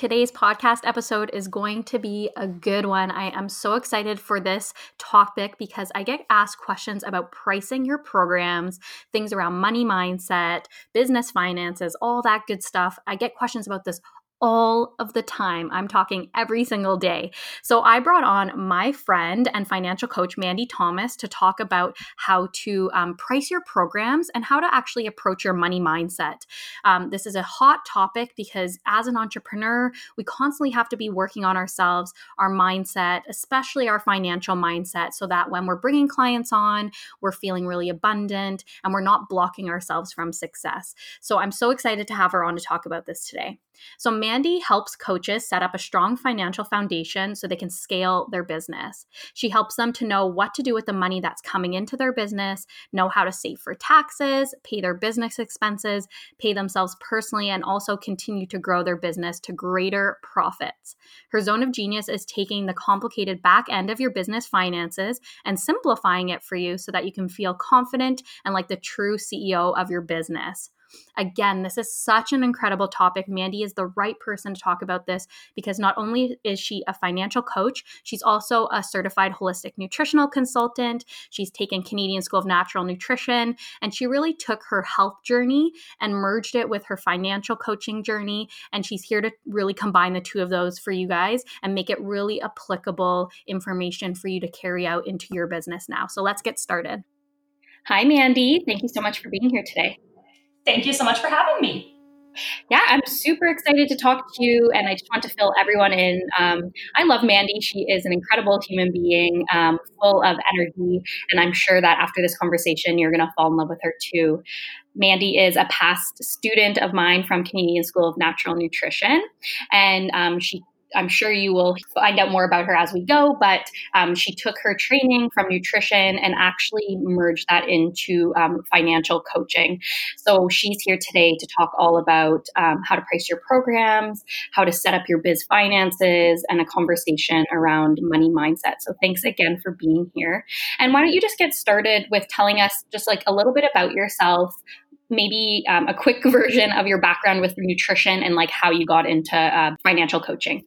Today's podcast episode is going to be a good one. I am so excited for this topic because I get asked questions about pricing your programs, things around money mindset, business finances, all that good stuff. I get questions about this all of the time. I'm talking every single day. So I brought on my friend and financial coach, Mandy Thomas, to talk about how to um, price your programs and how to actually approach your money mindset. Um, this is a hot topic because as an entrepreneur, we constantly have to be working on ourselves, our mindset, especially our financial mindset, so that when we're bringing clients on, we're feeling really abundant and we're not blocking ourselves from success. So I'm so excited to have her on to talk about this today. So, Mandy helps coaches set up a strong financial foundation so they can scale their business. She helps them to know what to do with the money that's coming into their business, know how to save for taxes, pay their business expenses, pay themselves personally, and also continue to grow their business to greater profits. Her zone of genius is taking the complicated back end of your business finances and simplifying it for you so that you can feel confident and like the true CEO of your business. Again, this is such an incredible topic. Mandy is the right person to talk about this because not only is she a financial coach, she's also a certified holistic nutritional consultant. She's taken Canadian School of Natural Nutrition, and she really took her health journey and merged it with her financial coaching journey. And she's here to really combine the two of those for you guys and make it really applicable information for you to carry out into your business now. So let's get started. Hi, Mandy. Thank you so much for being here today. Thank you so much for having me. Yeah, I'm super excited to talk to you, and I just want to fill everyone in. Um, I love Mandy. She is an incredible human being, um, full of energy, and I'm sure that after this conversation, you're going to fall in love with her too. Mandy is a past student of mine from Canadian School of Natural Nutrition, and um, she I'm sure you will find out more about her as we go, but um, she took her training from nutrition and actually merged that into um, financial coaching. So she's here today to talk all about um, how to price your programs, how to set up your biz finances, and a conversation around money mindset. So thanks again for being here. And why don't you just get started with telling us just like a little bit about yourself, maybe um, a quick version of your background with nutrition and like how you got into uh, financial coaching.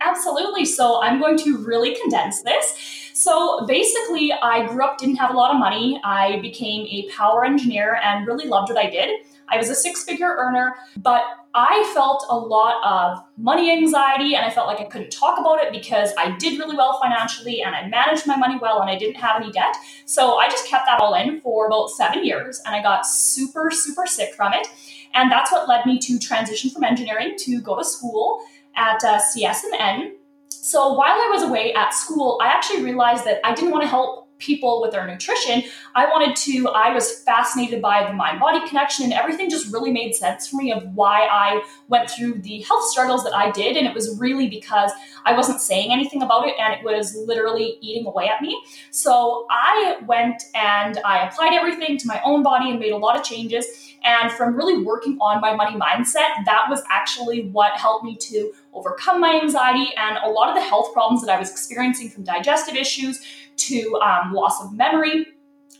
Absolutely. So I'm going to really condense this. So basically, I grew up, didn't have a lot of money. I became a power engineer and really loved what I did. I was a six figure earner, but I felt a lot of money anxiety and I felt like I couldn't talk about it because I did really well financially and I managed my money well and I didn't have any debt. So I just kept that all in for about seven years and I got super, super sick from it. And that's what led me to transition from engineering to go to school at uh, CSNN. So while I was away at school, I actually realized that I didn't want to help people with their nutrition. I wanted to, I was fascinated by the mind body connection, and everything just really made sense for me of why I went through the health struggles that I did. And it was really because I wasn't saying anything about it and it was literally eating away at me. So I went and I applied everything to my own body and made a lot of changes. And from really working on my money mindset, that was actually what helped me to overcome my anxiety and a lot of the health problems that I was experiencing from digestive issues to um, loss of memory.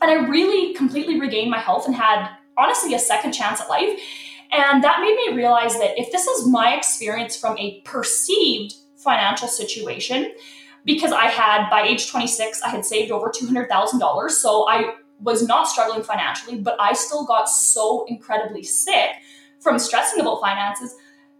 And I really completely regained my health and had honestly a second chance at life. And that made me realize that if this is my experience from a perceived financial situation, because I had by age 26, I had saved over $200,000. So I was not struggling financially, but I still got so incredibly sick from stressing about finances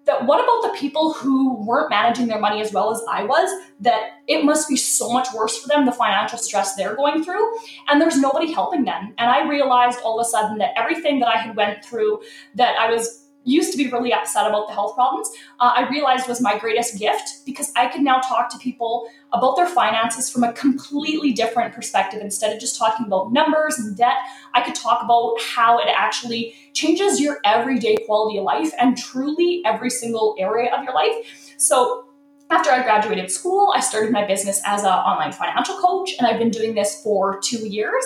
that what about the people who weren't managing their money as well as I was that it must be so much worse for them the financial stress they're going through? And there's nobody helping them. And I realized all of a sudden that everything that I had went through that I was used to be really upset about the health problems, uh, I realized was my greatest gift because I could now talk to people about their finances from a completely different perspective. Instead of just talking about numbers and debt, I could talk about how it actually changes your everyday quality of life and truly every single area of your life. So, after I graduated school, I started my business as an online financial coach, and I've been doing this for two years.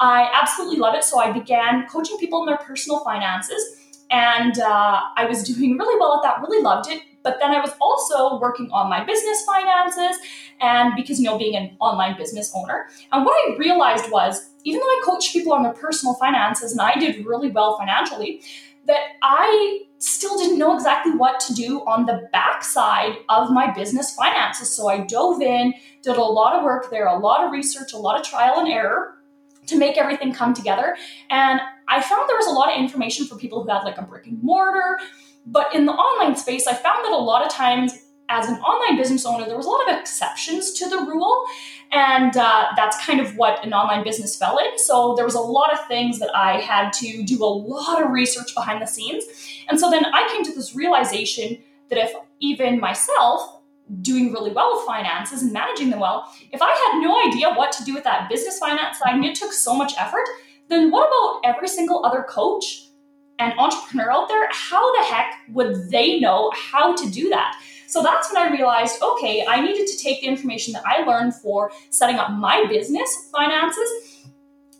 I absolutely love it. So I began coaching people in their personal finances and uh, I was doing really well at that, really loved it. But then I was also working on my business finances, and because, you know, being an online business owner. And what I realized was, even though I coached people on their personal finances and I did really well financially, that I still didn't know exactly what to do on the backside of my business finances. So I dove in, did a lot of work there, a lot of research, a lot of trial and error to make everything come together. And I found there was a lot of information for people who had like a brick and mortar. But in the online space, I found that a lot of times as an online business owner, there was a lot of exceptions to the rule. And uh, that's kind of what an online business fell in. So there was a lot of things that I had to do a lot of research behind the scenes. And so then I came to this realization that if even myself, doing really well with finances and managing them well, if I had no idea what to do with that business finance side and it took so much effort, then what about every single other coach and entrepreneur out there? How the heck would they know how to do that? So that's when I realized okay, I needed to take the information that I learned for setting up my business finances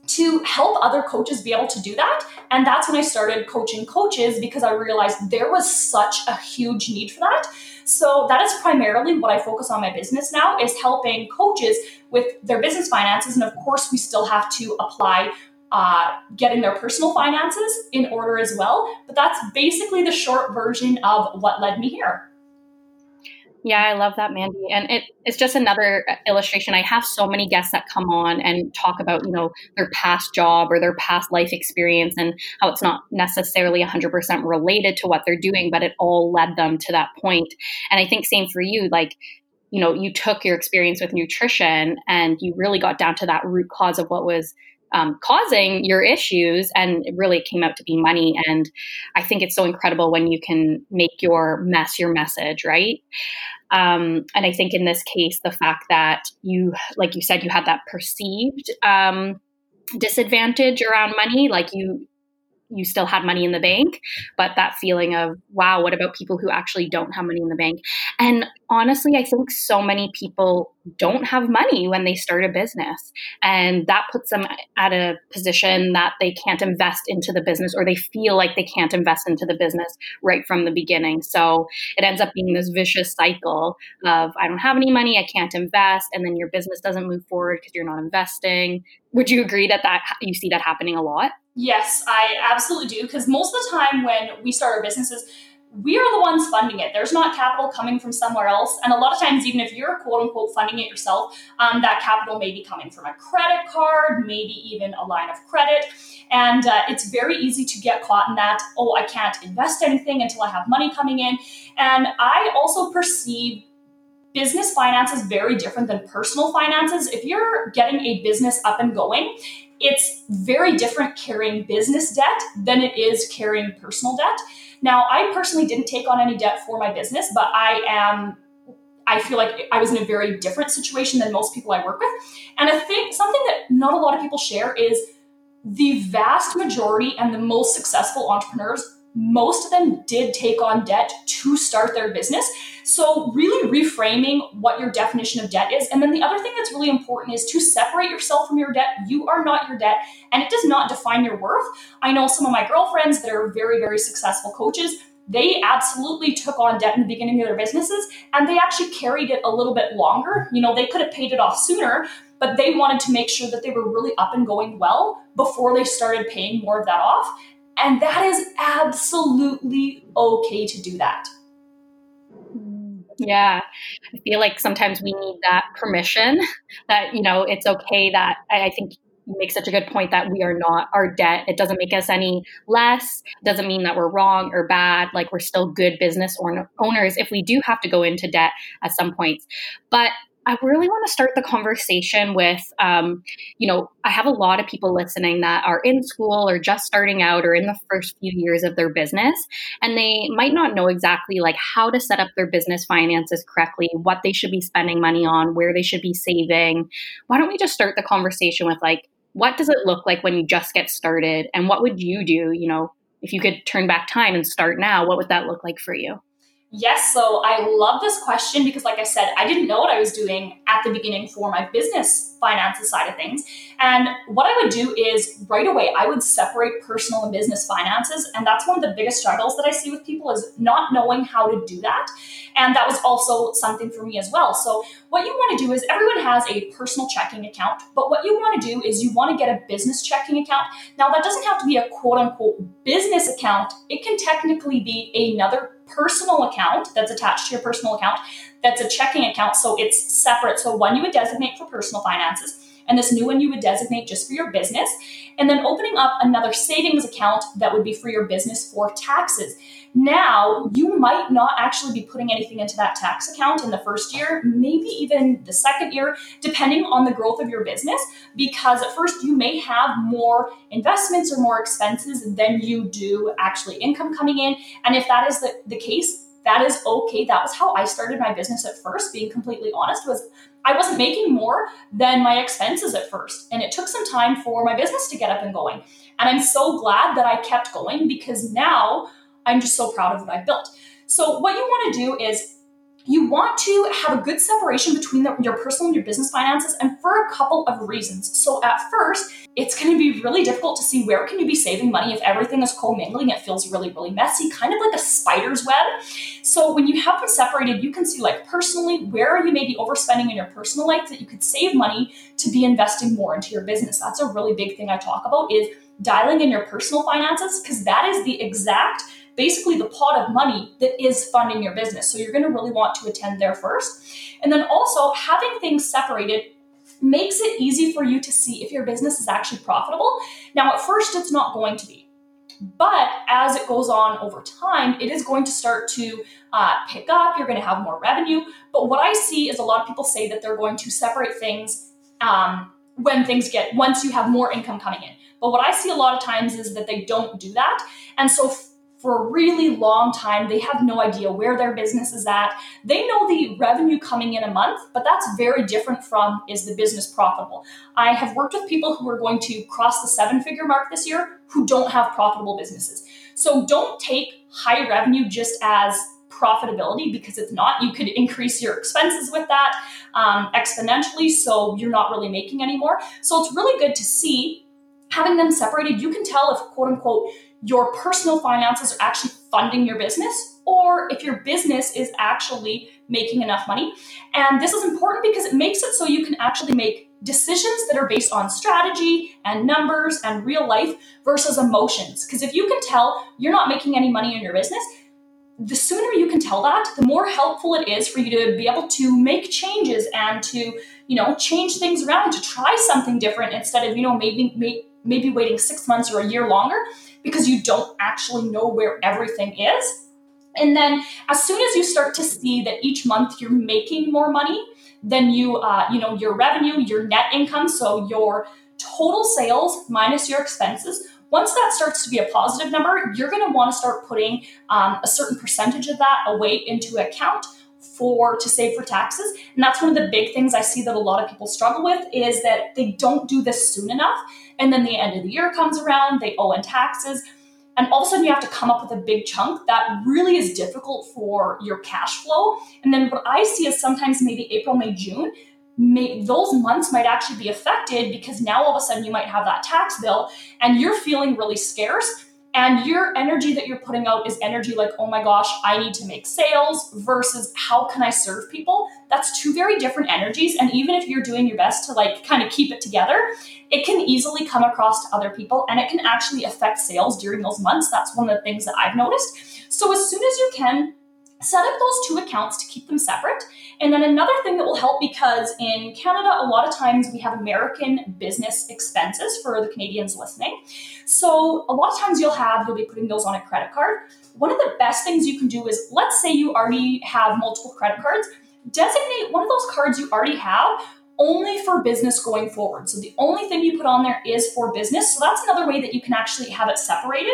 to help other coaches be able to do that. And that's when I started coaching coaches because I realized there was such a huge need for that. So that is primarily what I focus on my business now is helping coaches with their business finances. And of course, we still have to apply uh, getting their personal finances in order as well. But that's basically the short version of what led me here. Yeah, I love that, Mandy. And it, it's just another illustration. I have so many guests that come on and talk about, you know, their past job or their past life experience and how it's not necessarily 100% related to what they're doing, but it all led them to that point. And I think same for you, like, you know, you took your experience with nutrition and you really got down to that root cause of what was um, causing your issues and it really came out to be money. And i think it's so incredible when you can make your mess your message right? Um, and i think in this case the fact that you like you said you had that perceived um, disadvantage around money like you you still had money in the bank, but that feeling of, wow, what about people who actually don't have money in the bank? And honestly, I think so many people don't have money when they start a business. And that puts them at a position that they can't invest into the business or they feel like they can't invest into the business right from the beginning. So it ends up being this vicious cycle of, I don't have any money, I can't invest. And then your business doesn't move forward because you're not investing. Would you agree that, that you see that happening a lot? Yes, I absolutely do. Because most of the time when we start our businesses, we are the ones funding it. There's not capital coming from somewhere else. And a lot of times, even if you're quote unquote funding it yourself, um, that capital may be coming from a credit card, maybe even a line of credit. And uh, it's very easy to get caught in that, oh, I can't invest anything until I have money coming in. And I also perceive business finances very different than personal finances. If you're getting a business up and going, it's very different carrying business debt than it is carrying personal debt. Now, I personally didn't take on any debt for my business, but I am I feel like I was in a very different situation than most people I work with. And I think something that not a lot of people share is the vast majority and the most successful entrepreneurs most of them did take on debt to start their business. So, really reframing what your definition of debt is. And then the other thing that's really important is to separate yourself from your debt. You are not your debt, and it does not define your worth. I know some of my girlfriends that are very, very successful coaches. They absolutely took on debt in the beginning of their businesses and they actually carried it a little bit longer. You know, they could have paid it off sooner, but they wanted to make sure that they were really up and going well before they started paying more of that off. And that is absolutely okay to do that. Yeah. I feel like sometimes we need that permission that, you know, it's okay that I, think you make such a good point that we are not our debt. It doesn't make us any less. It doesn't mean that we're wrong or bad. Like we're still good business owners if we do have to go into debt at some points. But I really want to start the conversation with, um, you know, I have a lot of people listening that are in school or just starting out or in the first few years of their business, and they might not know exactly like how to set up their business finances correctly, what they should be spending money on, where they should be saving. Why don't we just start the conversation with like, what does it look like when you just get started, and what would you do, you know, if you could turn back time and start now, what would that look like for you? Yes, so I love this question because, like I said, I didn't know what I was doing at the beginning for my business finances side of things. And what I would do is right away, I would separate personal and business finances. And that's one of the biggest struggles that I see with people is not knowing how to do that. And that was also something for me as well. So, what you want to do is everyone has a personal checking account, but what you want to do is you want to get a business checking account. Now, that doesn't have to be a quote unquote business account, it can technically be another personal account that's attached to your personal account that's a checking account. So it's separate. So one you would designate for personal finances, and this new one you would designate just for your business. And then opening up another savings account that would be for your business for taxes. Now, you might not actually be putting anything into that tax account in the first year, maybe even the second year, depending on the growth of your business, because at first you may have more investments or more expenses than you do actually income coming in. And if that is the, the case, that is okay. That was how I started my business at first, being completely honest, was I wasn't making more than my expenses at first. And it took some time for my business to get up and going. And I'm so glad that I kept going because now I'm just so proud of what I've built. So, what you want to do is you want to have a good separation between the, your personal and your business finances and for a couple of reasons. So at first it's going to be really difficult to see where can you be saving money if everything is commingling it feels really really messy kind of like a spider's web. So when you have them separated you can see like personally where you maybe overspending in your personal life that you could save money to be investing more into your business. That's a really big thing i talk about is dialing in your personal finances because that is the exact basically the pot of money that is funding your business. So you're going to really want to attend there first. And then also having things separated makes it easy for you to see if your business is actually profitable. Now, at first, it's not going to be. But as it goes on over time, it is going to start to uh, pick up. You're going to have more revenue. But what I see is a lot of people say that they're going to separate things um, when things get, once you have more income coming in. But what I see a lot of times is that they don't do that. And so for a really long time. They have no idea where their business is at. They know the revenue coming in a month, but that's very different from is the business profitable. I have worked with people who are going to cross the seven figure mark this year who don't have profitable businesses. So don't take high revenue just as profitability because it's not. You could increase your expenses with that um, exponentially, so you're not really making any more. So it's really good to see having them separated. You can tell if quote unquote your personal finances are actually funding your business or if your business is actually making enough money. And this is important because it makes it so you can actually make decisions that are based on strategy and numbers and real life versus emotions. Because if you can tell you're not making any money in your business, the sooner you can tell that, the more helpful it is for you to be able to make changes and to, you know, change things around to try something different instead of, you know, maybe maybe waiting 6 months or a year longer because you don't actually know where everything is. And then as soon as you start to see that each month you're making more money, then you, uh, you know, your revenue, your net income, so your total sales minus your expenses. Once that starts to be a positive number, you're going to want to start putting um, a certain percentage of that away into account for to save for taxes and that's one of the big things i see that a lot of people struggle with is that they don't do this soon enough and then the end of the year comes around they owe in taxes and all of a sudden you have to come up with a big chunk that really is difficult for your cash flow. And then what i see is sometimes maybe april may june may, those months might actually be affected because now all of a sudden you might have that tax bill and you're feeling really scarce and your energy that you're putting out is energy like, oh my gosh, I need to make sales versus how can I serve people? That's two very different energies. And even if you're doing your best to like kind of keep it together, it can easily come across to other people and it can actually affect sales during those months. That's one of the things that I've noticed. So as soon as you can, set up those two accounts to keep them separate. And then another thing that will help because in Canada, a lot of times we have American business expenses for the Canadians listening. So a lot of times you'll have, you'll be putting those on a credit card. One of the best things you can do is let's say you already have multiple credit cards designate one of those cards you already have only for business going forward. So the only thing you put on there is for business. So that's another way that you can actually have it separated.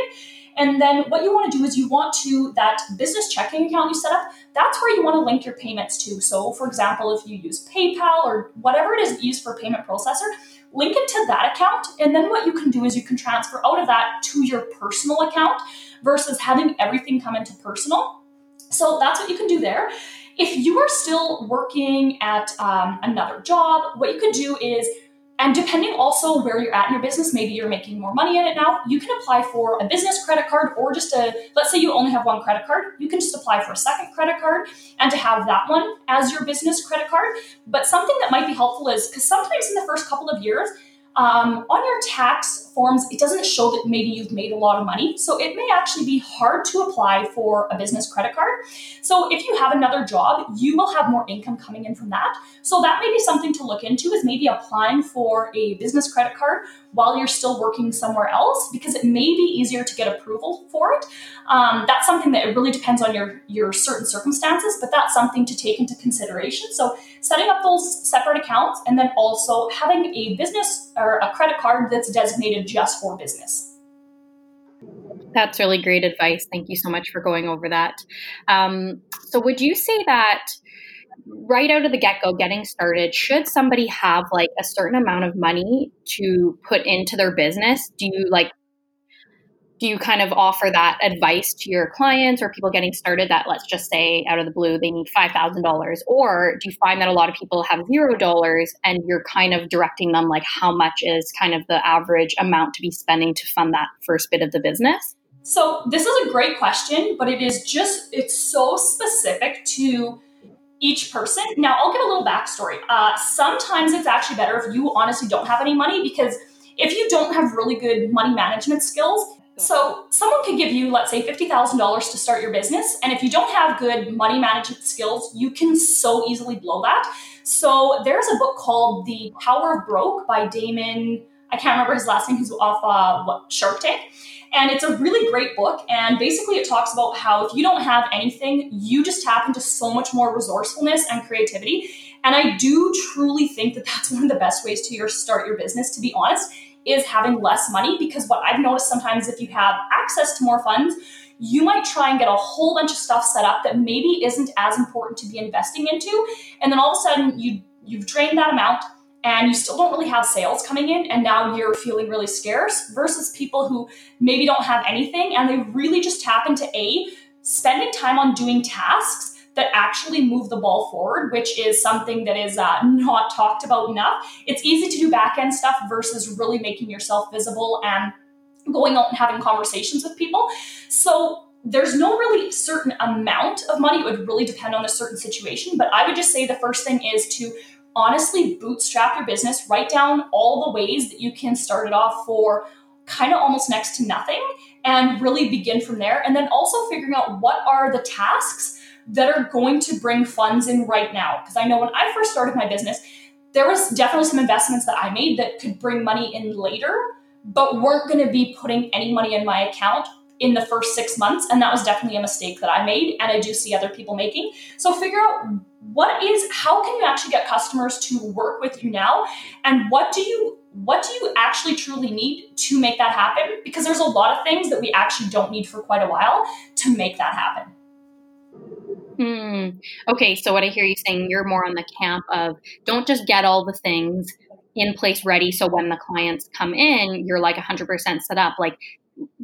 And then what you want to do is you want to, that business checking account you set up, that's where you want to link your payments to. So, for example, if you use PayPal or whatever it is you use for payment processor, link it to that account. And then what you can do is you can transfer out of that to your personal account versus having everything come into personal. So that's what you can do there. If you are still working at um, another job, what you could do is and depending also where you're at in your business, maybe you're making more money in it now, you can apply for a business credit card or just a, let's say you only have one credit card, you can just apply for a second credit card and to have that one as your business credit card. But something that might be helpful is because sometimes in the first couple of years, um, on your tax forms, it doesn't show that maybe you've made a lot of money. So it may actually be hard to apply for a business credit card. So if you have another job, you will have more income coming in from that. So that may be something to look into is maybe applying for a business credit card while you're still working somewhere else because it may be easier to get approval for it. Um, that's something that it really depends on your your certain circumstances, but that's something to take into consideration. So setting up those separate accounts and then also having a business or a credit card that's designated just for business. That's really great advice. Thank you so much for going over that. Um, so, would you say that right out of the get go, getting started, should somebody have like a certain amount of money to put into their business? Do you like, do you kind of offer that advice to your clients or people getting started that let's just say out of the blue they need $5,000 or do you find that a lot of people have $0 and you're kind of directing them like how much is kind of the average amount to be spending to fund that first bit of the business? So, this is a great question, but it is just it's so specific to each person. Now, I'll give a little backstory. Uh, sometimes it's actually better if you honestly don't have any money because if you don't have really good money management skills, so someone could give you, let's say, $50,000 to start your business. And if you don't have good money management skills, you can so easily blow that. So there's a book called The Power of Broke by Daymond. I can't remember his last name. He's off uh, what, Shark Tank. And it's a really great book. And basically, it talks about how if you don't have anything, you just tap into so much more resourcefulness and creativity. And I do truly think that that's one of the best ways to your start your business, to be honest, is having less money. Because what I've noticed sometimes, if you have access to more funds, you might try and get a whole bunch of stuff set up that maybe isn't as important to be investing into. And then all of a sudden, you you've drained that amount and you still don't really have sales coming in and now you're feeling really scarce versus people who maybe don't have anything and they really just tap into a spending time on doing tasks that actually move the ball forward which is something that is uh, not talked about enough it's easy to do back end stuff versus really making yourself visible and going out and having conversations with people so there's no really certain amount of money. It would really depend on a certain situation. But I would just say the first thing is to honestly bootstrap your business, write down all the ways that you can start it off for kind of almost next to nothing and really begin from there. And then also figuring out what are the tasks that are going to bring funds in right now. Because I know when I first started my business, there was definitely some investments that I made that could bring money in later, but weren't going to be putting any money in my account in the first six months. And that was definitely a mistake that I made. And I do see other people making. So figure out what is, how can you actually get customers to work with you now? And what do you, what do you actually truly need to make that happen? Because there's a lot of things that we actually don't need for quite a while to make that happen. Hmm. Okay, so what I hear you saying, you're more on the camp of don't just get all the things in place ready so when the clients come in, you're like 100% set up. Like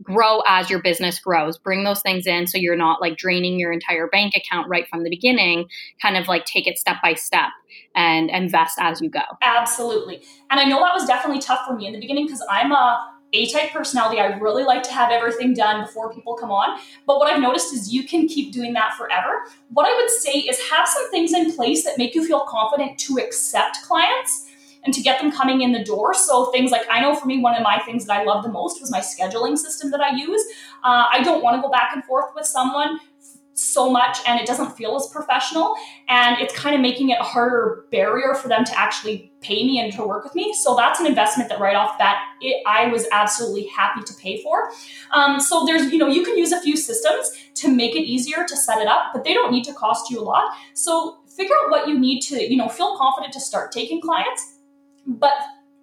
grow as your business grows. Bring those things in so you're not like draining your entire bank account right from the beginning. Kind of like take it step by step and invest as you go. Absolutely. And I know that was definitely tough for me in the beginning because I'm a a type personality. I really like to have everything done before people come on. But what I've noticed is you can keep doing that forever. What I would say is have some things in place that make you feel confident to accept clients and to get them coming in the door. So things like I know for me, one of my things that I love the most was my scheduling system that I use. Uh, I don't want to go back and forth with someone so much and it doesn't feel as professional and it's kind of making it a harder barrier for them to actually pay me and to work with me so that's an investment that right off that it, i was absolutely happy to pay for um, so there's you know you can use a few systems to make it easier to set it up but they don't need to cost you a lot so figure out what you need to, you know, feel confident to start taking clients, but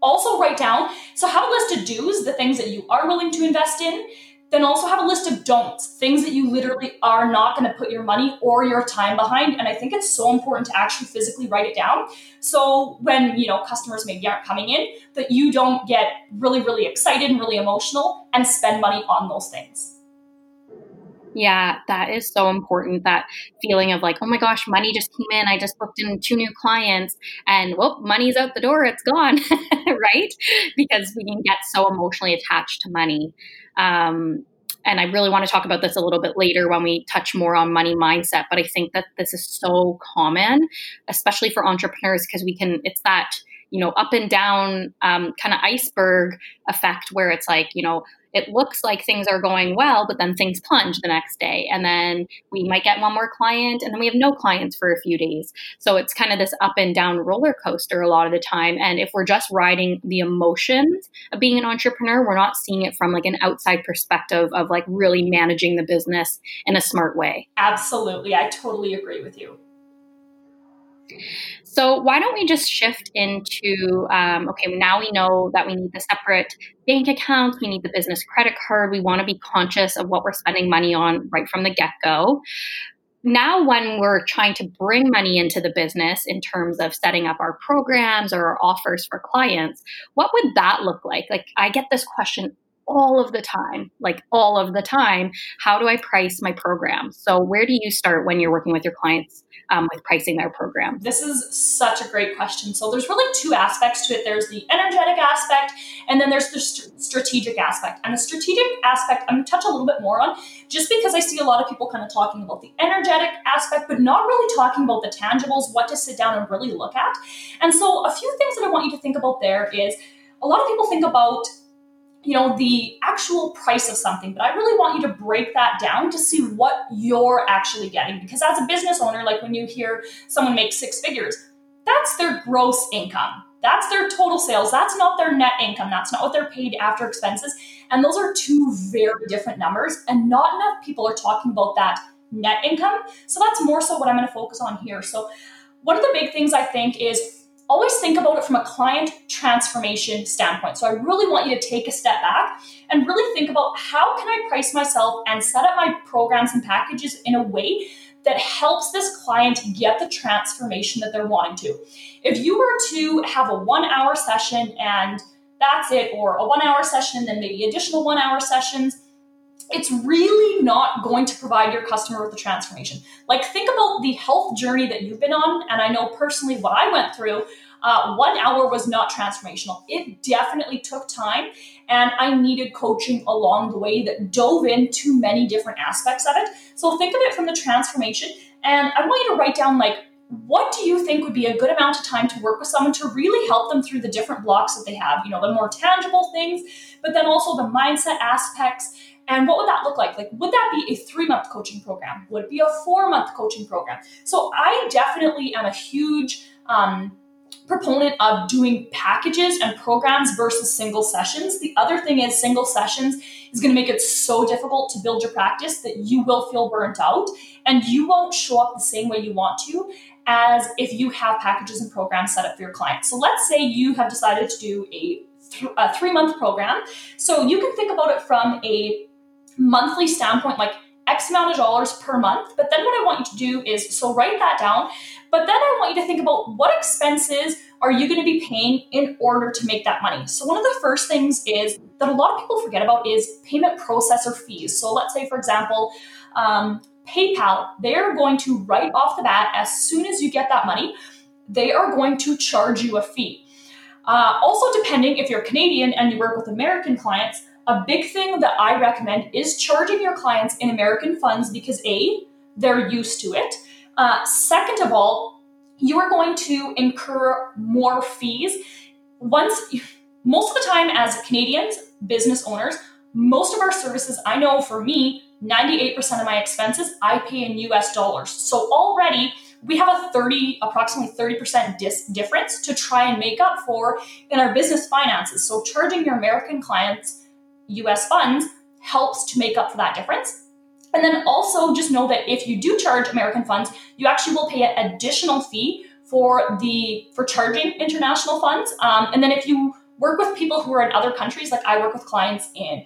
also write down. So have a list of do's, the things that you are willing to invest in, then also have a list of don'ts, things that you literally are not going to put your money or your time behind. And I think it's so important to actually physically write it down. So when, you know, customers maybe aren't coming in, that you don't get really, really excited and really emotional and spend money on those things. Yeah, that is so important. That feeling of like, oh my gosh, money just came in. I just booked in two new clients and well, money's out the door. It's gone, right? Because we can get so emotionally attached to money. Um, and I really want to talk about this a little bit later when we touch more on money mindset. But I think that this is so common, especially for entrepreneurs, because we can, it's that, you know, up and down um, kind of iceberg effect where it's like, you know, it looks like things are going well, but then things plunge the next day. And then we might get one more client and then we have no clients for a few days. So it's kind of this up and down roller coaster a lot of the time. And if we're just riding the emotions of being an entrepreneur, we're not seeing it from like an outside perspective of like really managing the business in a smart way. Absolutely. I totally agree with you. So why don't we just shift into um, okay, now we know that we need the separate bank accounts, we need the business credit card, we want to be conscious of what we're spending money on right from the get go. Now, when we're trying to bring money into the business in terms of setting up our programs or our offers for clients, what would that look like? Like, I get this question all of the time, like all of the time. How do I price my program? So, where do you start when you're working with your clients um, with pricing their program? This is such a great question. So, there's really two aspects to it there's the energetic aspect, and then there's the st- strategic aspect. And the strategic aspect, I'm going to touch a little bit more on just because I see a lot of people kind of talking about the energetic aspect, but not really talking about the tangibles, what to sit down and really look at. And so, a few things that I want you to think about there is a lot of people think about you know the actual price of something but i really want you to break that down to see what you're actually getting. Because as a business owner like when you hear someone make six figures that's their gross income. That's their total sales. That's not their net income. That's not what they're paid after expenses. And those are two very different numbers and not enough people are talking about that net income. So that's more so what i'm going to focus on here. So one of the big things i think is always think about it from a client transformation standpoint. So I really want you to take a step back and really think about how can I price myself and set up my programs and packages in a way that helps this client get the transformation that they're wanting to. If you were to have a 1-hour session and that's it or a 1-hour session and then maybe additional 1-hour sessions, it's really not going to provide your customer with the transformation. Like, think about the health journey that you've been on. And I know personally what I went through. Uh, one hour was not transformational. It definitely took time, and I needed coaching along the way that dove into many different aspects of it. So, think of it from the transformation. And I want you to write down, like, what do you think would be a good amount of time to work with someone to really help them through the different blocks that they have? You know, the more tangible things, but then also the mindset aspects and what would that look like? Like, would that be a three month coaching program? Would it be a four month coaching program? So, I definitely am a huge um, proponent of doing packages and programs versus single sessions. The other thing is, single sessions is going to make it so difficult to build your practice that you will feel burnt out and you won't show up the same way you want to as if you have packages and programs set up for your clients. So, let's say you have decided to do a, a three month program. So, you can think about it from a monthly standpoint, like X amount of dollars per month. But then what I want you to do is so write that down. But then I want you to think about what expenses are you going to be paying in order to make that money. So one of the first things is that a lot of people forget about is payment processor fees. So let's say, for example, um, PayPal, they're going to right off the bat, as soon as you get that money, they are going to charge you a fee. Uh, also, depending if you're Canadian and you work with American clients, a big thing that I recommend is charging your clients in American funds because A, they're used to it. Uh, second of all, you are going to incur more fees. Once, most of the time, as Canadians, business owners, most of our services, I know for me, 98% of my expenses I pay in US dollars. So already we have a 30, approximately 30% dis- difference to try and make up for in our business finances. So charging your American clients US funds helps to make up for that difference. And then also just know that if you do charge American funds, you actually will pay an additional fee for the for charging international funds. Um, and then if you work with people who are in other countries, like I work with clients in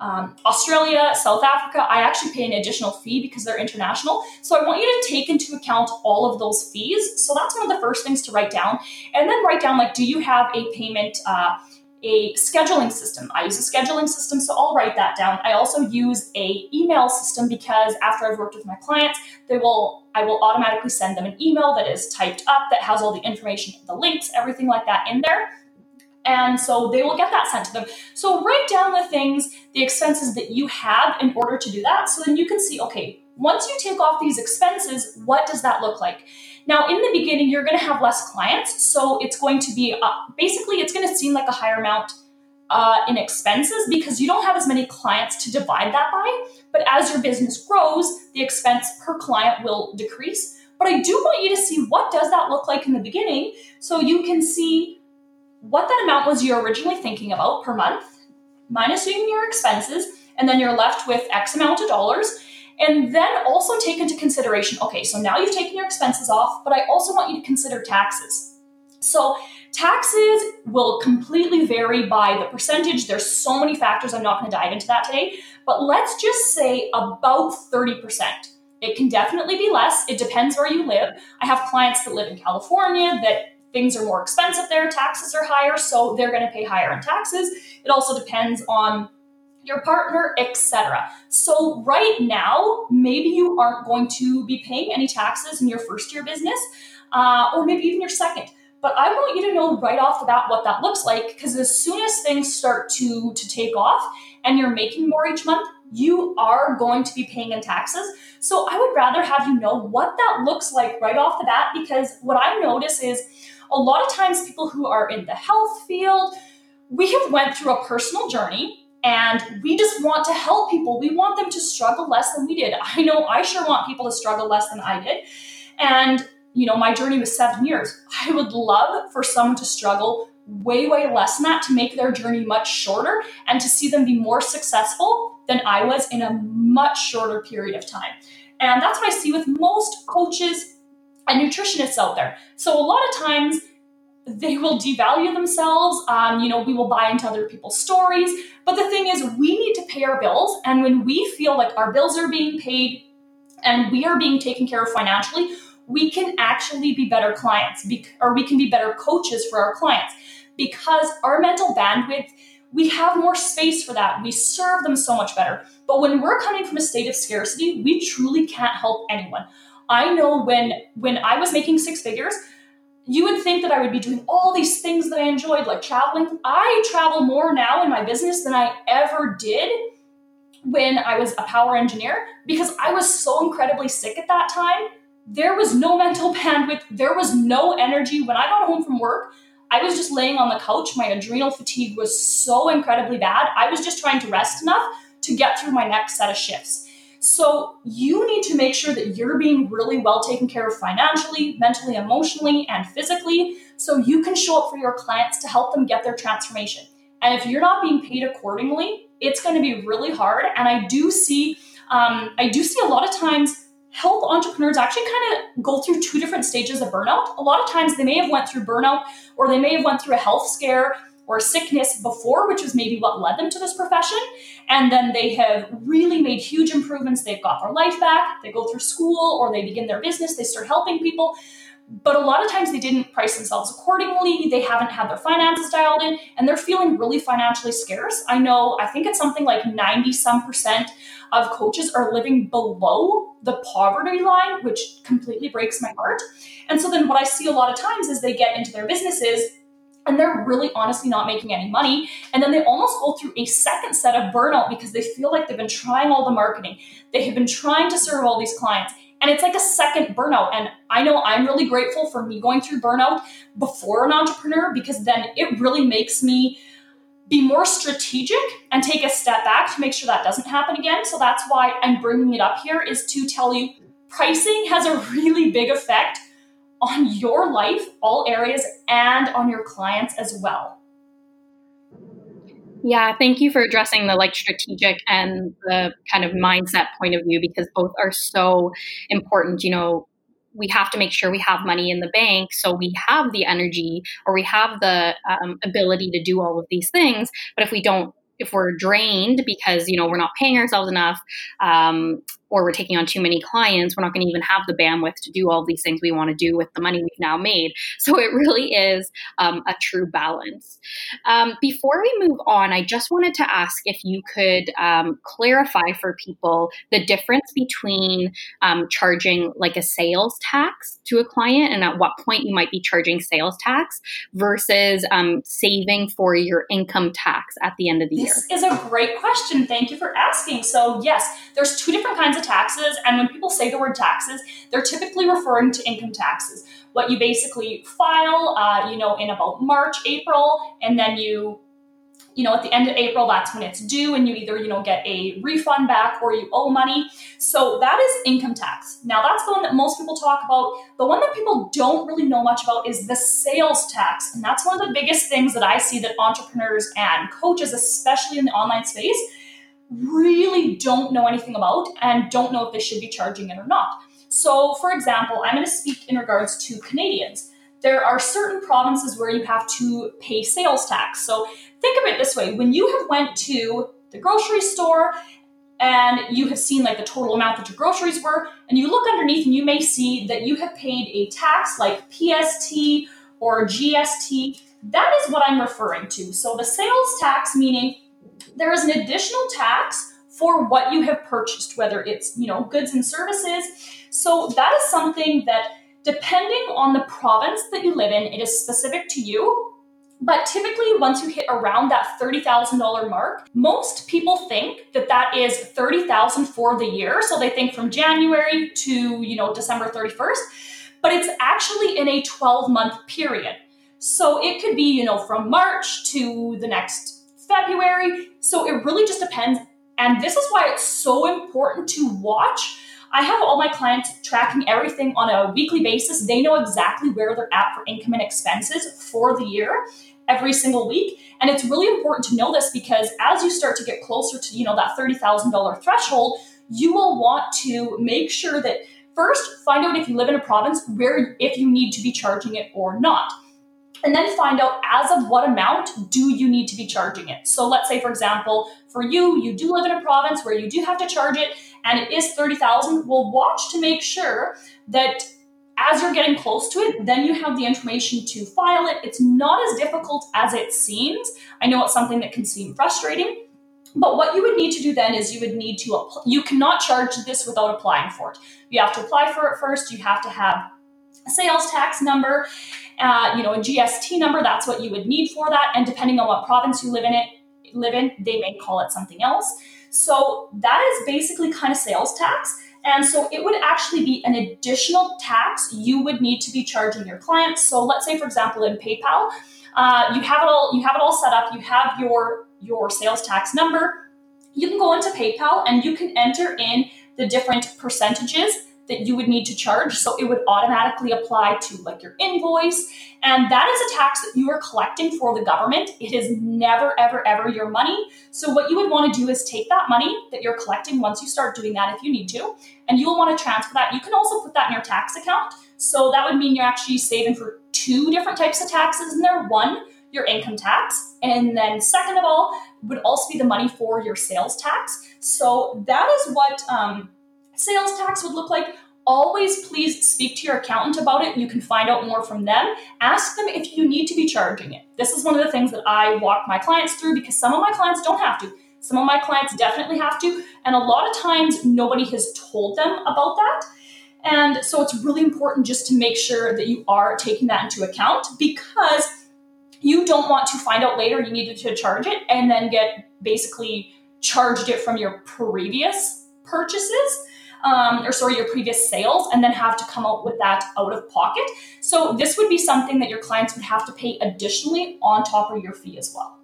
um, Australia, South Africa, I actually pay an additional fee because they're international. So I want you to take into account all of those fees. So that's one of the first things to write down. And then write down like, do you have a payment? Uh, a scheduling system. I use a scheduling system, so I'll write that down. I also use a email system because after I've worked with my clients, they will I will automatically send them an email that is typed up that has all the information, the links, everything like that in there. And so they will get that sent to them. So write down the things, the expenses that you have in order to do that. So then you can see, okay, once you take off these expenses, what does that look like? Now, in the beginning, you're going to have less clients, so it's going to be uh, basically it's going to seem like a higher amount uh, in expenses because you don't have as many clients to divide that by. But as your business grows, the expense per client will decrease. But I do want you to see what does that look like in the beginning, so you can see what that amount was you're originally thinking about per month, minus your expenses, and then you're left with X amount of dollars. And then also take into consideration okay, so now you've taken your expenses off, but I also want you to consider taxes. So, taxes will completely vary by the percentage. There's so many factors. I'm not going to dive into that today, but let's just say about 30%. It can definitely be less. It depends where you live. I have clients that live in California that things are more expensive there, taxes are higher, so they're going to pay higher in taxes. It also depends on your partner, etc. So right now, maybe you aren't going to be paying any taxes in your first year business, uh, or maybe even your second. But I want you to know right off the bat what that looks like, because as soon as things start to to take off and you're making more each month, you are going to be paying in taxes. So I would rather have you know what that looks like right off the bat, because what I notice is a lot of times people who are in the health field, we have went through a personal journey and we just want to help people. We want them to struggle less than we did. I know I sure want people to struggle less than I did. And, you know, my journey was seven years. I would love for someone to struggle way, way less than that to make their journey much shorter and to see them be more successful than I was in a much shorter period of time. And that's what I see with most coaches and nutritionists out there. So a lot of times, they will devalue themselves. Um, you know, we will buy into other people's stories. But the thing is, we need to pay our bills. And when we feel like our bills are being paid and we are being taken care of financially, we can actually be better clients be- or we can be better coaches for our clients because our mental bandwidth, we have more space for that. We serve them so much better. But when we're coming from a state of scarcity, we truly can't help anyone. I know when when I was making six figures, you would think that I would be doing all these things that I enjoyed, like traveling. I travel more now in my business than I ever did when I was a power engineer because I was so incredibly sick at that time. There was no mental bandwidth, there was no energy. When I got home from work, I was just laying on the couch. My adrenal fatigue was so incredibly bad. I was just trying to rest enough to get through my next set of shifts. So you need to make sure that you're being really well taken care of financially, mentally, emotionally, and physically so you can show up for your clients to help them get their transformation. And if you're not being paid accordingly, it's going to be really hard. And I do see, um, I do see a lot of times health entrepreneurs actually kind of go through two different stages of burnout. A lot of times they may have went through burnout or they may have went through a health scare or sickness before, which was maybe what led them to this profession. And then they have really made huge improvements. They've got their life back, they go through school, or they begin their business, they start helping people. But a lot of times they didn't price themselves accordingly. They haven't had their finances dialed in, and they're feeling really financially scarce. I know, I think it's something like 90 some percent of coaches are living below the poverty line, which completely breaks my heart. And so then what I see a lot of times is they get into their businesses and they're really honestly not making any money. And then they almost go through a second set of burnout because they feel like they've been trying all the marketing, they have been trying to serve all these clients. And it's like a second burnout. And I know I'm really grateful for me going through burnout before an entrepreneur because then it really makes me be more strategic and take a step back to make sure that doesn't happen again. So that's why I'm bringing it up here is to tell you pricing has a really big effect on your life, all areas, and on your clients as well. Yeah, thank you for addressing the like strategic and the kind of mindset point of view because both are so important. You know, we have to make sure we have money in the bank so we have the energy or we have the um, ability to do all of these things. But if we don't if we're drained because you know we're not paying ourselves enough um, or we're taking on too many clients we're not going to even have the bandwidth to do all these things we want to do with the money we've now made so it really is um, a true balance um, before we move on i just wanted to ask if you could um, clarify for people the difference between um, charging like a sales tax to a client and at what point you might be charging sales tax versus um, saving for your income tax at the end of the year this is a great question. Thank you for asking. So, yes, there's two different kinds of taxes, and when people say the word taxes, they're typically referring to income taxes. What you basically file, uh, you know, in about March, April, and then you you know, at the end of April, that's when it's due, and you either, you know, get a refund back or you owe money. So that is income tax. Now, that's the one that most people talk about. The one that people don't really know much about is the sales tax. And that's one of the biggest things that I see that entrepreneurs and coaches, especially in the online space, really don't know anything about and don't know if they should be charging it or not. So, for example, I'm going to speak in regards to Canadians there are certain provinces where you have to pay sales tax. So think of it this way when you have went to the grocery store and you have seen like the total amount that your groceries were and you look underneath and you may see that you have paid a tax like pst or gst that is what i'm referring to so the sales tax meaning there is an additional tax for what you have purchased whether it's you know goods and services so that is something that depending on the province that you live in it is specific to you but typically, once you hit around that $30,000 mark, most people think that that is 30,000 for the year. So they think from January to, you know, December 31st, but it's actually in a 12 month period. So it could be, you know, from March to the next February. So it really just depends. And this is why it's so important to watch I have all my clients tracking everything on a weekly basis. They know exactly where they're at for income and expenses for the year every single week. And it's really important to know this because as you start to get closer to, you know, that $30,000 threshold, you will want to make sure that first find out if you live in a province where if you need to be charging it or not and then find out as of what amount do you need to be charging it. So let's say, for example, for you, you do live in a province where you do have to charge it and it is 30,000, we'll watch to make sure that as you're getting close to it, then you have the information to file it. It's not as difficult as it seems. I know it's something that can seem frustrating. But what you would need to do then is you would need to, you cannot charge this without applying for it. You have to apply for it first. You have to have a sales tax number uh, you know, a GST number. That's what you would need for that. And depending on what province you live in, it live in, they may call it something else. So that is basically kind of sales tax. And so it would actually be an additional tax you would need to be charging your clients. So let's say, for example, in PayPal, uh, you have it all you have it all set up. You have your your sales tax number. You can go into PayPal and you can enter in the different percentages that you would need to charge. So it would automatically apply to like your invoice. And that is a tax that you are collecting for the government. It is never, ever, ever your money. So what you would want to do is take that money that you're collecting once you start doing that if you need to, and you'll want to transfer that. You can also put that in your tax account. So that would mean you're actually saving for two different types of taxes in there. One, your income tax. And then, second of all, would also be the money for your sales tax. So that is what um, sales tax would look like, always please speak to your accountant about it. You can find out more from them. Ask them if you need to be charging it. This is one of the things that I walk my clients through because some of my clients don't have to. Some of my clients definitely have to. And a lot of times, nobody has told them about that. And so it's really important just to make sure that you are taking that into account because you don't want to find out later you needed to charge it and then get basically charged it from your previous purchases um, or sorry, your previous sales, and then have to come out with that out of pocket. So this would be something that your clients would have to pay additionally on top of your fee as well.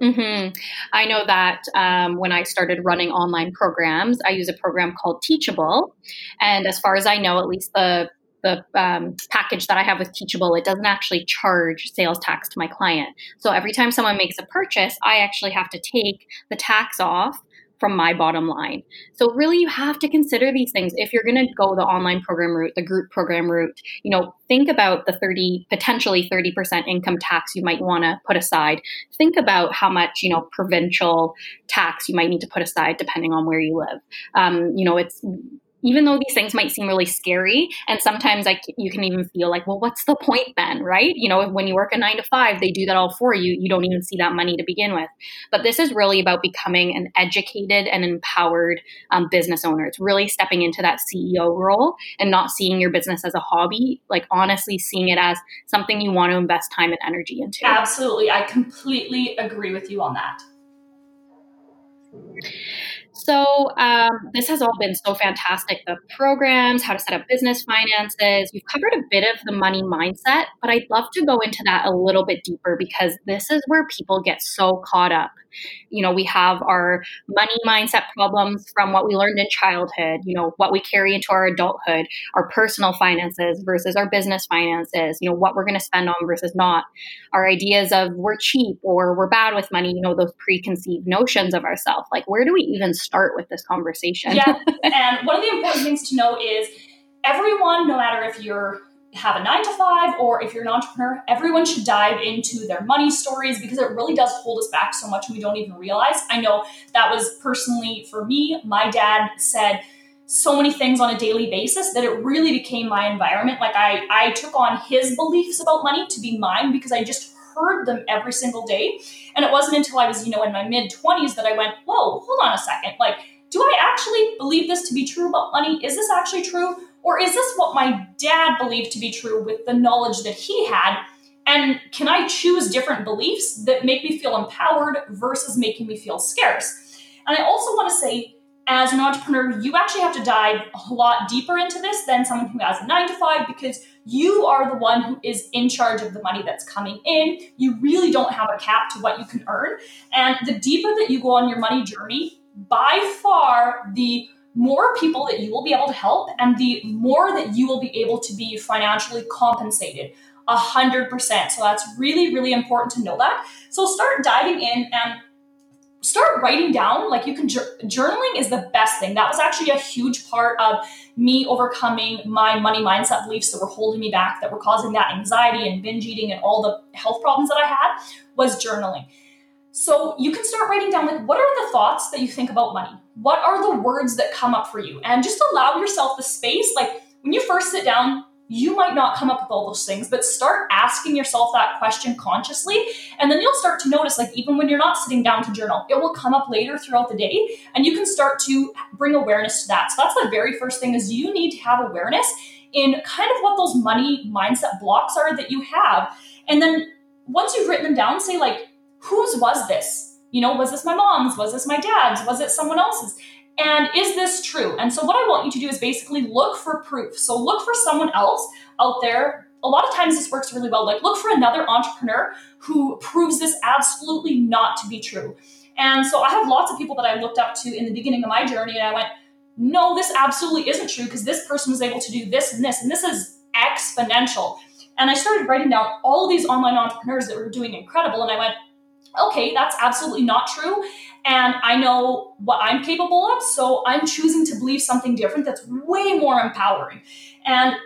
Mm-hmm. I know that um, when I started running online programs, I use a program called Teachable. And as far as I know, at least the the um, package that I have with Teachable, it doesn't actually charge sales tax to my client. So every time someone makes a purchase, I actually have to take the tax off from my bottom line. So really you have to consider these things if you're going to go the online program route, the group program route, you know, think about the 30 potentially 30% income tax you might want to put aside. Think about how much, you know, provincial tax you might need to put aside depending on where you live. Um, you know, it's even though these things might seem really scary and sometimes like you can even feel like well what's the point then? Right? You know when you work a nine to five they do that all for you you don't even see that money to begin with. But this is really about becoming an educated and empowered um, business owner. It's really stepping into that ceo role and not seeing your business as a hobby like honestly seeing it as something you want to invest time and energy into. Absolutely. I completely agree with you on that so um, this has all been so fantastic. The programs, how to set up business finances. We've covered a bit of the money mindset, but I'd love to go into that a little bit deeper because this is where people get so caught up you know, we have our money mindset problems from what we learned in childhood, you know, what we carry into our adulthood, our personal finances versus our business finances, you know, what we're going to spend on versus not, our ideas of we're cheap or we're bad with money, you know, those preconceived notions of ourselves. Like, where do we even start with this conversation? Yeah. and one of the important things to know is everyone, no matter if you're have a nine to five or if you're an entrepreneur, everyone should dive into their money stories because it really does hold us back so much and we don't even realize. I know that was personally for me. My dad said so many things on a daily basis that it really became my environment. Like I, I took on his beliefs about money to be mine because I just heard them every single day. And it wasn't until I was, you know, in my mid 20s that I went, whoa, hold on a second. Like, do I actually believe this to be true about money? Is this actually true? Or is this what my dad believed to be true with the knowledge that he had? And can I choose different beliefs that make me feel empowered versus making me feel scarce? And I also want to say, as an entrepreneur, you actually have to dive a lot deeper into this than someone who has a nine to five because you are the one who is in charge of the money that's coming in. You really don't have a cap to what you can earn. And the deeper that you go on your money journey, by far the more people that you will be able to help and the more that you will be able to be financially compensated. A hundred percent. So that's really, really important to know that. So start diving in and start writing down. Like you can, journaling is the best thing. That was actually a huge part of me overcoming my money mindset beliefs that were holding me back, that were causing that anxiety and binge eating and all the health problems that I had was journaling. So you can start writing down like what are the thoughts that you think about money? What are the words that come up for you? And just allow yourself the space. Like when you first sit down, you might not come up with all those things, but start asking yourself that question consciously. And then you'll start to notice, like, even when you're not sitting down to journal, it will come up later throughout the day. And you can start to bring awareness to that. So that's the very first thing is you need to have awareness in kind of what those money mindset blocks are that you have. And then once you've written them down, say, like, whose was this? You know, was this my mom's? Was this my dad's? Was it someone else's? And is this true? And so, what I want you to do is basically look for proof. So, look for someone else out there. A lot of times, this works really well. Like, look for another entrepreneur who proves this absolutely not to be true. And so, I have lots of people that I looked up to in the beginning of my journey, and I went, no, this absolutely isn't true because this person was able to do this and this, and this is exponential. And I started writing down all these online entrepreneurs that were doing incredible, and I went, okay, that's absolutely not true. And I know what I'm capable of, so I'm choosing to believe something different that's way more empowering. And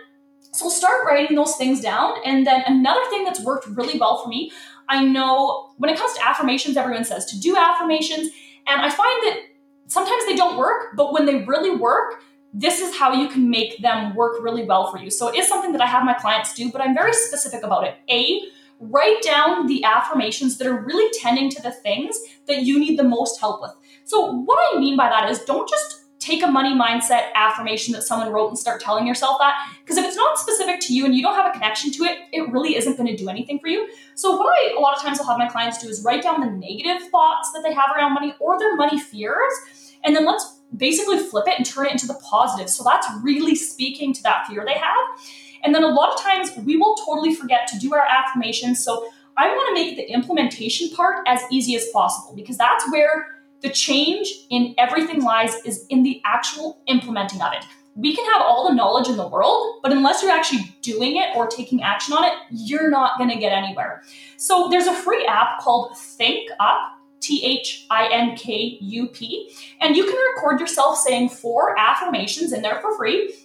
so start writing those things down. And then another thing that's worked really well for me, I know when it comes to affirmations, everyone says to do affirmations. And I find that sometimes they don't work, but when they really work, this is how you can make them work really well for you. So it is something that I have my clients do, but I'm very specific about it. A, write down the affirmations that are really tending to the things that you need the most help with. So, what I mean by that is don't just take a money mindset affirmation that someone wrote and start telling yourself that. Because if it's not specific to you and you don't have a connection to it, it really isn't going to do anything for you. So, what I a lot of times will have my clients do is write down the negative thoughts that they have around money or their money fears. And then let's basically flip it and turn it into the positive. So, that's really speaking to that fear they have. And then a lot of times we will totally forget to do our affirmations. So I want to make the implementation part as easy as possible because that's where the change in everything lies is in the actual implementing of it. we can have all the knowledge in the world, but unless you're actually doing it or taking action on it, you're not going to get anywhere. So there's a free app called Think Up. T H I N K U P. And you can record yourself saying four affirmations in there for free.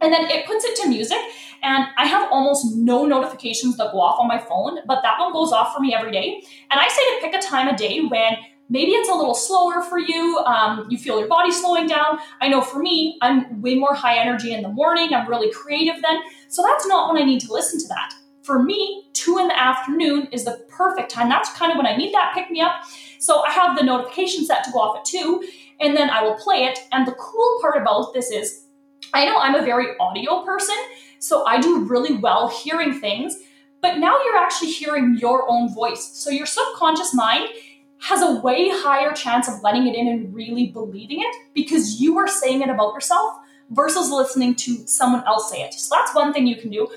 And then it puts it to music. And I have almost no notifications that go off on my phone, but that one goes off for me every day. And I say to pick a time of day when maybe it's a little slower for you. Um, you feel your body slowing down. I know for me, I'm way more high energy in the morning. I'm really creative then. So that's not when I need to listen to that. For me, two in the afternoon is the perfect time. That's kind of when I need that pick me up. So I have the notification set to go off at two, and then I will play it. And the cool part about this is I know I'm a very audio person, so I do really well hearing things. But now you're actually hearing your own voice. So your subconscious mind has a way higher chance of letting it in and really believing it because you are saying it about yourself versus listening to someone else say it. So that's one thing you can do.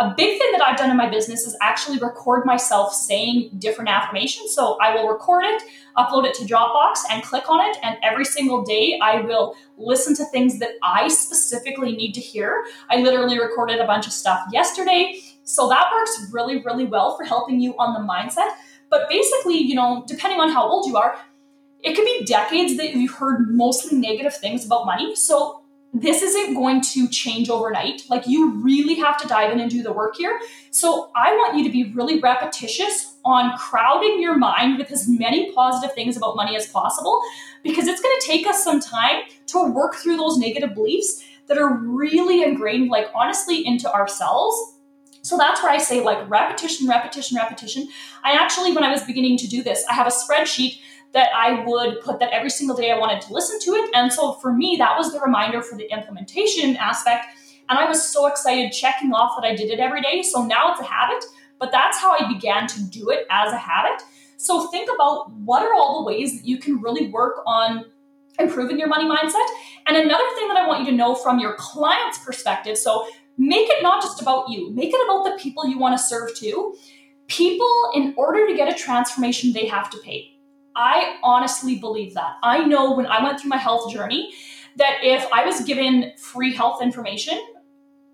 A big thing that I've done in my business is actually record myself saying different affirmations. So I will record it, upload it to Dropbox, and click on it. And every single day, I will listen to things that I specifically need to hear. I literally recorded a bunch of stuff yesterday. So that works really, really well for helping you on the mindset. But basically, you know, depending on how old you are, it could be decades that you've heard mostly negative things about money. So this isn't going to change overnight. Like you really have to dive in and do the work here. So I want you to be really repetitious on crowding your mind with as many positive things about money as possible because it's going to take us some time to work through those negative beliefs that are really ingrained like honestly into ourselves so that's where I say like repetition, repetition, repetition. I actually, when I was beginning to do this, I have a spreadsheet that I would put that every single day I wanted to listen to it. And so for me, that was the reminder for the implementation aspect. And I was so excited checking off that I did it every day. So now it's a habit, but that's how I began to do it as a habit. So think about what are all the ways that you can really work on improving your money mindset. And another thing that I want you to know from your client's perspective so make it not just about you, make it about the people you want to serve too. People, in order to get a transformation, they have to pay. I honestly believe that. I know when I went through my health journey that if I was given free health information,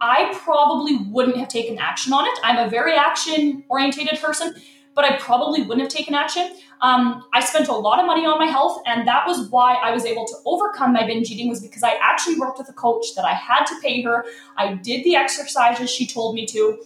I probably wouldn't have taken action on it. I'm a very action orientated person, but I probably wouldn't have taken action. Um, I spent a lot of money on my health, and that was why I was able to overcome my binge eating. Was because I actually worked with a coach that I had to pay her. I did the exercises she told me to,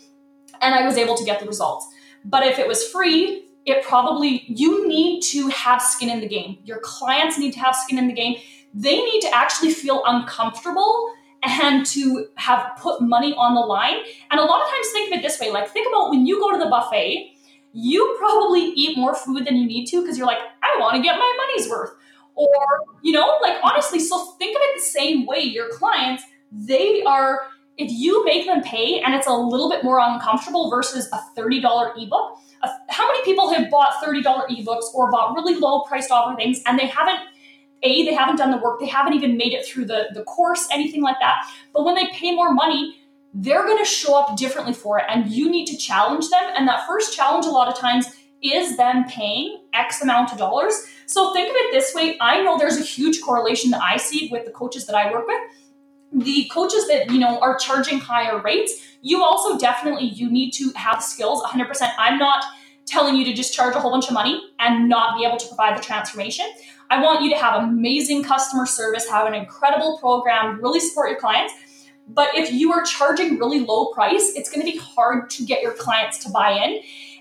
and I was able to get the results. But if it was free, it probably you need to have skin in the game. Your clients need to have skin in the game. They need to actually feel uncomfortable and to have put money on the line. And a lot of times think of it this way, like think about when you go to the buffet you probably eat more food than you need to because you're like, I want to get my money's worth. Or, you know, like honestly, so think of it the same way. Your clients, they are, if you make them pay and it's a little bit more uncomfortable versus a $30 ebook, how many people have bought $30 ebooks or bought really low priced offer things and they haven't a they haven't done the work they haven't even made it through the, the course anything like that. But when they pay more money they're going to show up differently for it and you need to challenge them. And that first challenge a lot of times is them paying x amount of dollars. So think of it this way i know there's a huge correlation that i see with the coaches that i work with the coaches that you know are charging higher rates you also definitely you need to have skills 100% i'm not telling you to just charge a whole bunch of money and not be able to provide the transformation i want you to have amazing customer service have an incredible program really support your clients but if you are charging really low price, it's going to be hard to get your clients to buy in.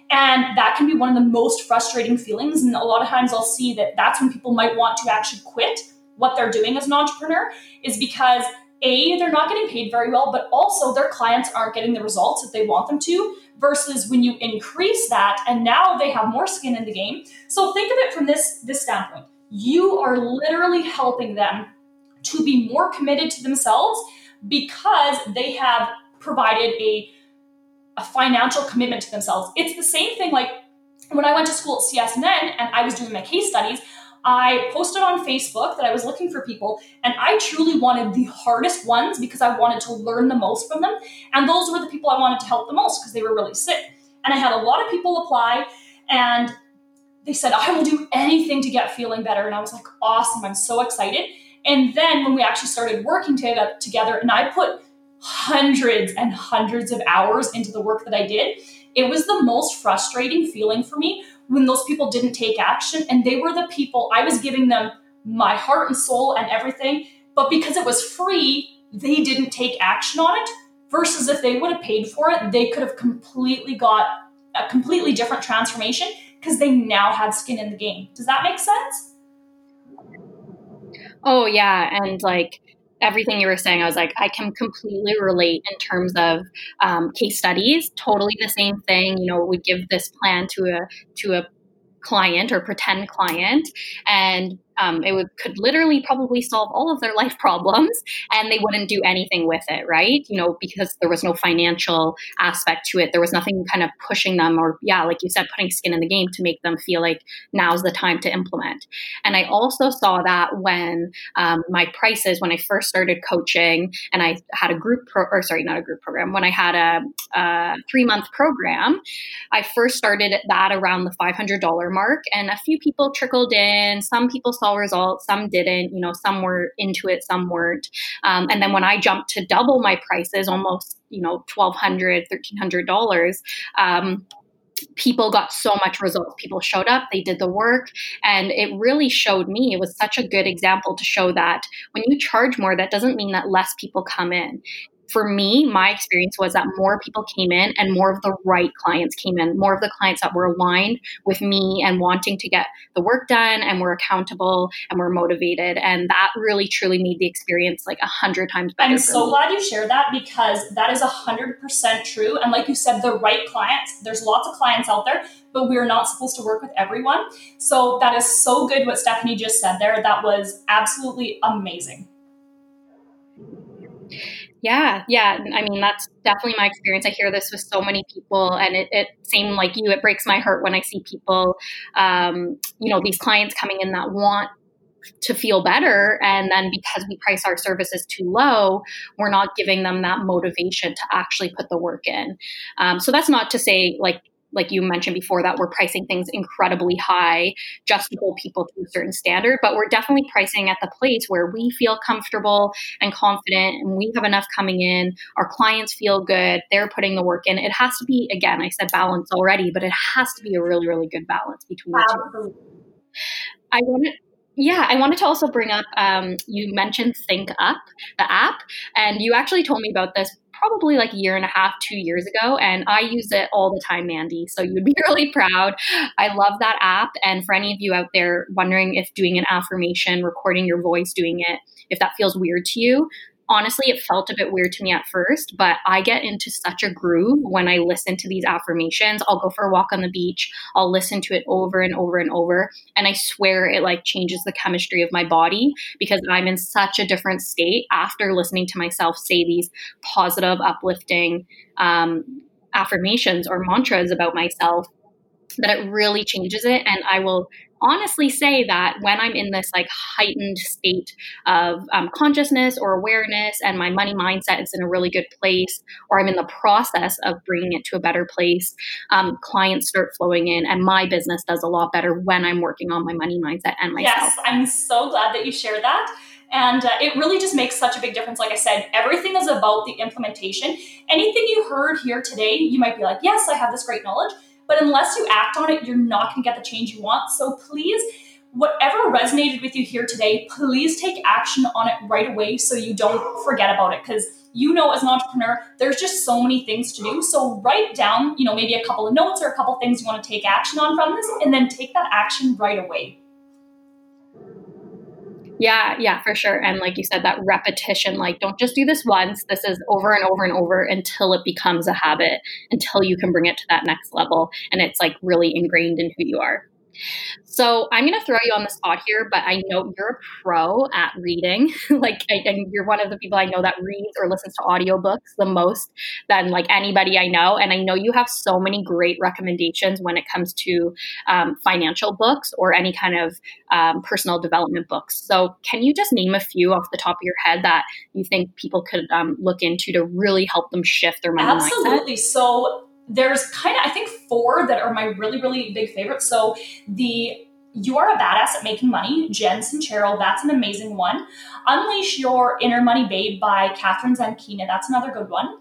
And that can be one of the most frustrating feelings. And a lot of times I'll see that that's when people might want to actually quit what they're doing as an entrepreneur, is because A, they're not getting paid very well, but also their clients aren't getting the results that they want them to. Versus when you increase that and now they have more skin in the game. So think of it from this, this standpoint. You are literally helping them to be more committed to themselves because they have provided a, a financial commitment to themselves. It's the same thing like when I went to school at CSNN and I was doing my case studies, I posted on Facebook that I was looking for people, and I truly wanted the hardest ones because I wanted to learn the most from them. And those were the people I wanted to help the most because they were really sick. And I had a lot of people apply, and they said, I will do anything to get feeling better. And I was like, awesome, I'm so excited. And then when we actually started working together, and I put hundreds and hundreds of hours into the work that I did, it was the most frustrating feeling for me when those people didn't take action. And they were the people I was giving them my heart and soul and everything. But because it was free, they didn't take action on it. Versus if they would have paid for it, they could have completely got a completely different transformation because they now had skin in the game. Does that make sense? Oh, yeah. And like, everything you were saying, I was like, I can completely relate in terms of um, case studies. Totally the same thing. You know, we give this plan to a to a client or pretend client, and um, it would could literally probably solve all of their life problems and they wouldn't do anything with it right? You know because there was no financial aspect to it. There was nothing kind of pushing them or yeah like you said putting skin in the game to make them feel like now's the time to implement. And i also saw that when um, my prices when i first started coaching and i had a group pro- or sorry not a group program when i had a, a three month program i first started that around the $500 mark and a few people trickled in some people saw results, some didn't, you know, some were into it, some weren't. Um, and then when I jumped to double my prices, almost, you know, $1,200, $1,300, um, people got so much results. People showed up, they did the work, and it really showed me. It was such a good example to show that when you charge more, that doesn't mean that less people come in for me, my experience was that more people came in and more of the right clients came in, more of the clients that were aligned with me and wanting to get the work done and were accountable and were motivated. And that really truly made the experience like a hundred times better. I'm so me. glad you shared that because that is a hundred percent true. And like you said, the right clients, there's lots of clients out there, but we're not supposed to work with everyone. So that is so good what Stephanie just said there. That was absolutely amazing. Yeah, yeah. I mean, that's definitely my experience. I hear this with so many people, and it, it same like you. It breaks my heart when I see people, um, you know, these clients coming in that want to feel better, and then because we price our services too low, we're not giving them that motivation to actually put the work in. Um, so that's not to say like like you mentioned before, that we're pricing things incredibly high just to hold people to a certain standard. But we're definitely pricing at the place where we feel comfortable and confident and we have enough coming in. Our clients feel good. They're putting the work in. It has to be, again, I said balance already, but it has to be a really, really good balance between the two. I want to yeah, I wanted to also bring up um, you mentioned Think Up, the app, and you actually told me about this probably like a year and a half, two years ago. And I use it all the time, Mandy. So you'd be really proud. I love that app. And for any of you out there wondering if doing an affirmation, recording your voice, doing it, if that feels weird to you, honestly, it felt a bit weird to me at first, but I get into such a groove when I listen to these affirmations. I'll go for a walk on the beach, I'll listen to it over and over and over, and I swear it like changes the chemistry of my body because I'm in such a different state after listening to myself say these positive, uplifting um, affirmations or mantras about myself that it really changes it. And i will honestly say that when I'm in this like heightened state of um, consciousness or awareness and my money mindset is in a really good place, or I'm in the process of bringing it to a better place, um, clients start flowing in and my business does a lot better when I'm working on my money mindset and myself. Yes, I'm so glad that you shared that. And uh, it really just makes such a big difference. Like I said, everything is about the implementation. Anything you heard here today, you might be like, yes, I have this great knowledge but unless you act on it, you're not going to get the change you want. So please, whatever resonated with you here today, please take action on it right away so you don't forget about it. Because you know, as an entrepreneur, there's just so many things to do. So write down, you know, maybe a couple of notes or a couple of things you want to take action on from this, and then take that action right away. Yeah, yeah, for sure. And like you said, that repetition, like don't just do this once. This is over and over and over until it becomes a habit, until you can bring it to that next level. And it's like really ingrained in who you are. So I'm going to throw you on the spot here, but I know you're a pro at reading. like, and you're one of the people I know that reads or listens to audiobooks the most than like anybody I know. And I know you have so many great recommendations when it comes to um, financial books or any kind of um, personal development books. So can you just name a few off the top of your head that you think people could um, look into to really help them shift their money Absolutely. Mindset? So there's kind of I think four that are my really really big favorites. So the You Are a Badass at Making Money, Jen Sincero. That's an amazing one. Unleash Your Inner Money Babe by Catherine Zenkina. That's another good one.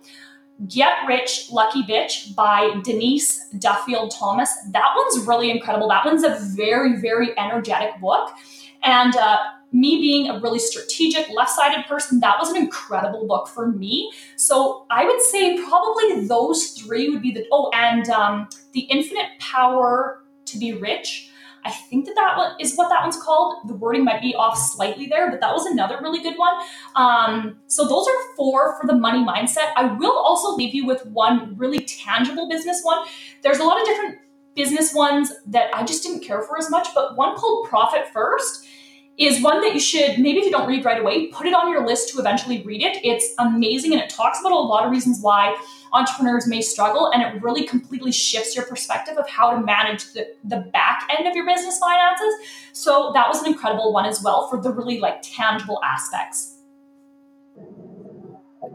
Get Rich Lucky Bitch by Denise Duffield Thomas. That one's really incredible. That one's a very, very energetic book. And uh, me being a really strategic, left sided person, that was an incredible book for me. So I would say probably those three would be the, oh, and um, The Infinite Power to Be Rich. I think that that one is what that one's called. The wording might be off slightly there, but that was another really good one. Um, so those are four for the money mindset. I will also leave you with one really tangible business one. There's a lot of different business ones that I just didn't care for as much, but one called Profit First is one that you should maybe if you don't read right away put it on your list to eventually read it. It's amazing and it talks about a lot of reasons why entrepreneurs may struggle and it really completely shifts your perspective of how to manage the, the back end of your business finances. So that was an incredible one as well for the really like tangible aspects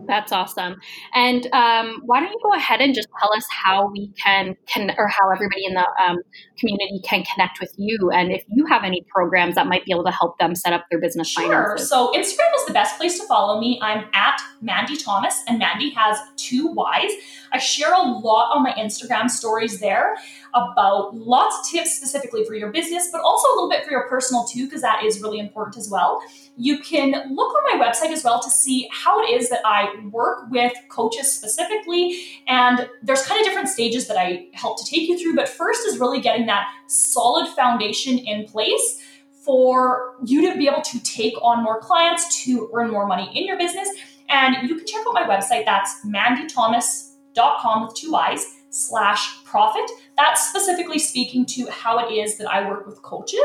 that's awesome. And um, why don't you go ahead and just tell us how we can, can or how everybody in the um, community can connect with you, and if you have any programs that might be able to help them set up their business sure. finances. So Instagram is the best place to follow me. I'm at Mandy Thomas, and Mandy has two Y's. I share a lot on my Instagram stories there about lots of tips specifically for your business, but also a little bit for your personal too, because that is really important as well. You can look on my website as well to see how it is that I work with coaches specifically. And there's kind of different stages that I help to take you through. But first is really getting that solid foundation in place for you to be able to take on more clients to earn more money in your business. And you can check out my website. That's mandythomas.com with two I's slash profit. That's specifically speaking to how it is that I work with coaches.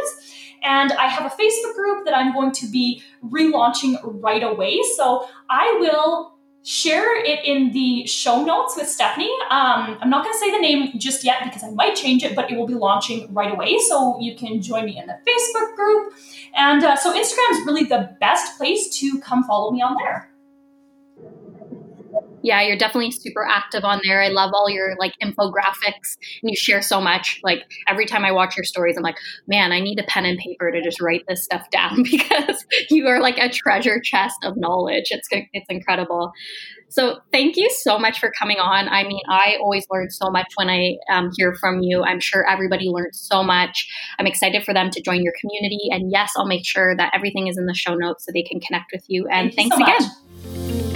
And I have a Facebook group that I'm going to be relaunching right away. So I will share it in the show notes with Stephanie. Um, I'm not going to say the name just yet because I might change it, but it will be launching right away. So you can join me in the Facebook group. And uh, so Instagram is really the best place to come follow me on there yeah, you're definitely super active on there. I love all your like infographics and you share so much. Like every time I watch your stories, I'm like, man, I need a pen and paper to just write this stuff down because you are like a treasure chest of knowledge. It's it's incredible. So thank you so much for coming on. I mean, I always learn so much when I um, hear from you. I'm sure everybody learns so much. I'm excited for them to join your community. And yes, I'll make sure that everything is in the show notes so they can connect with you. And thank thanks you so again. Much.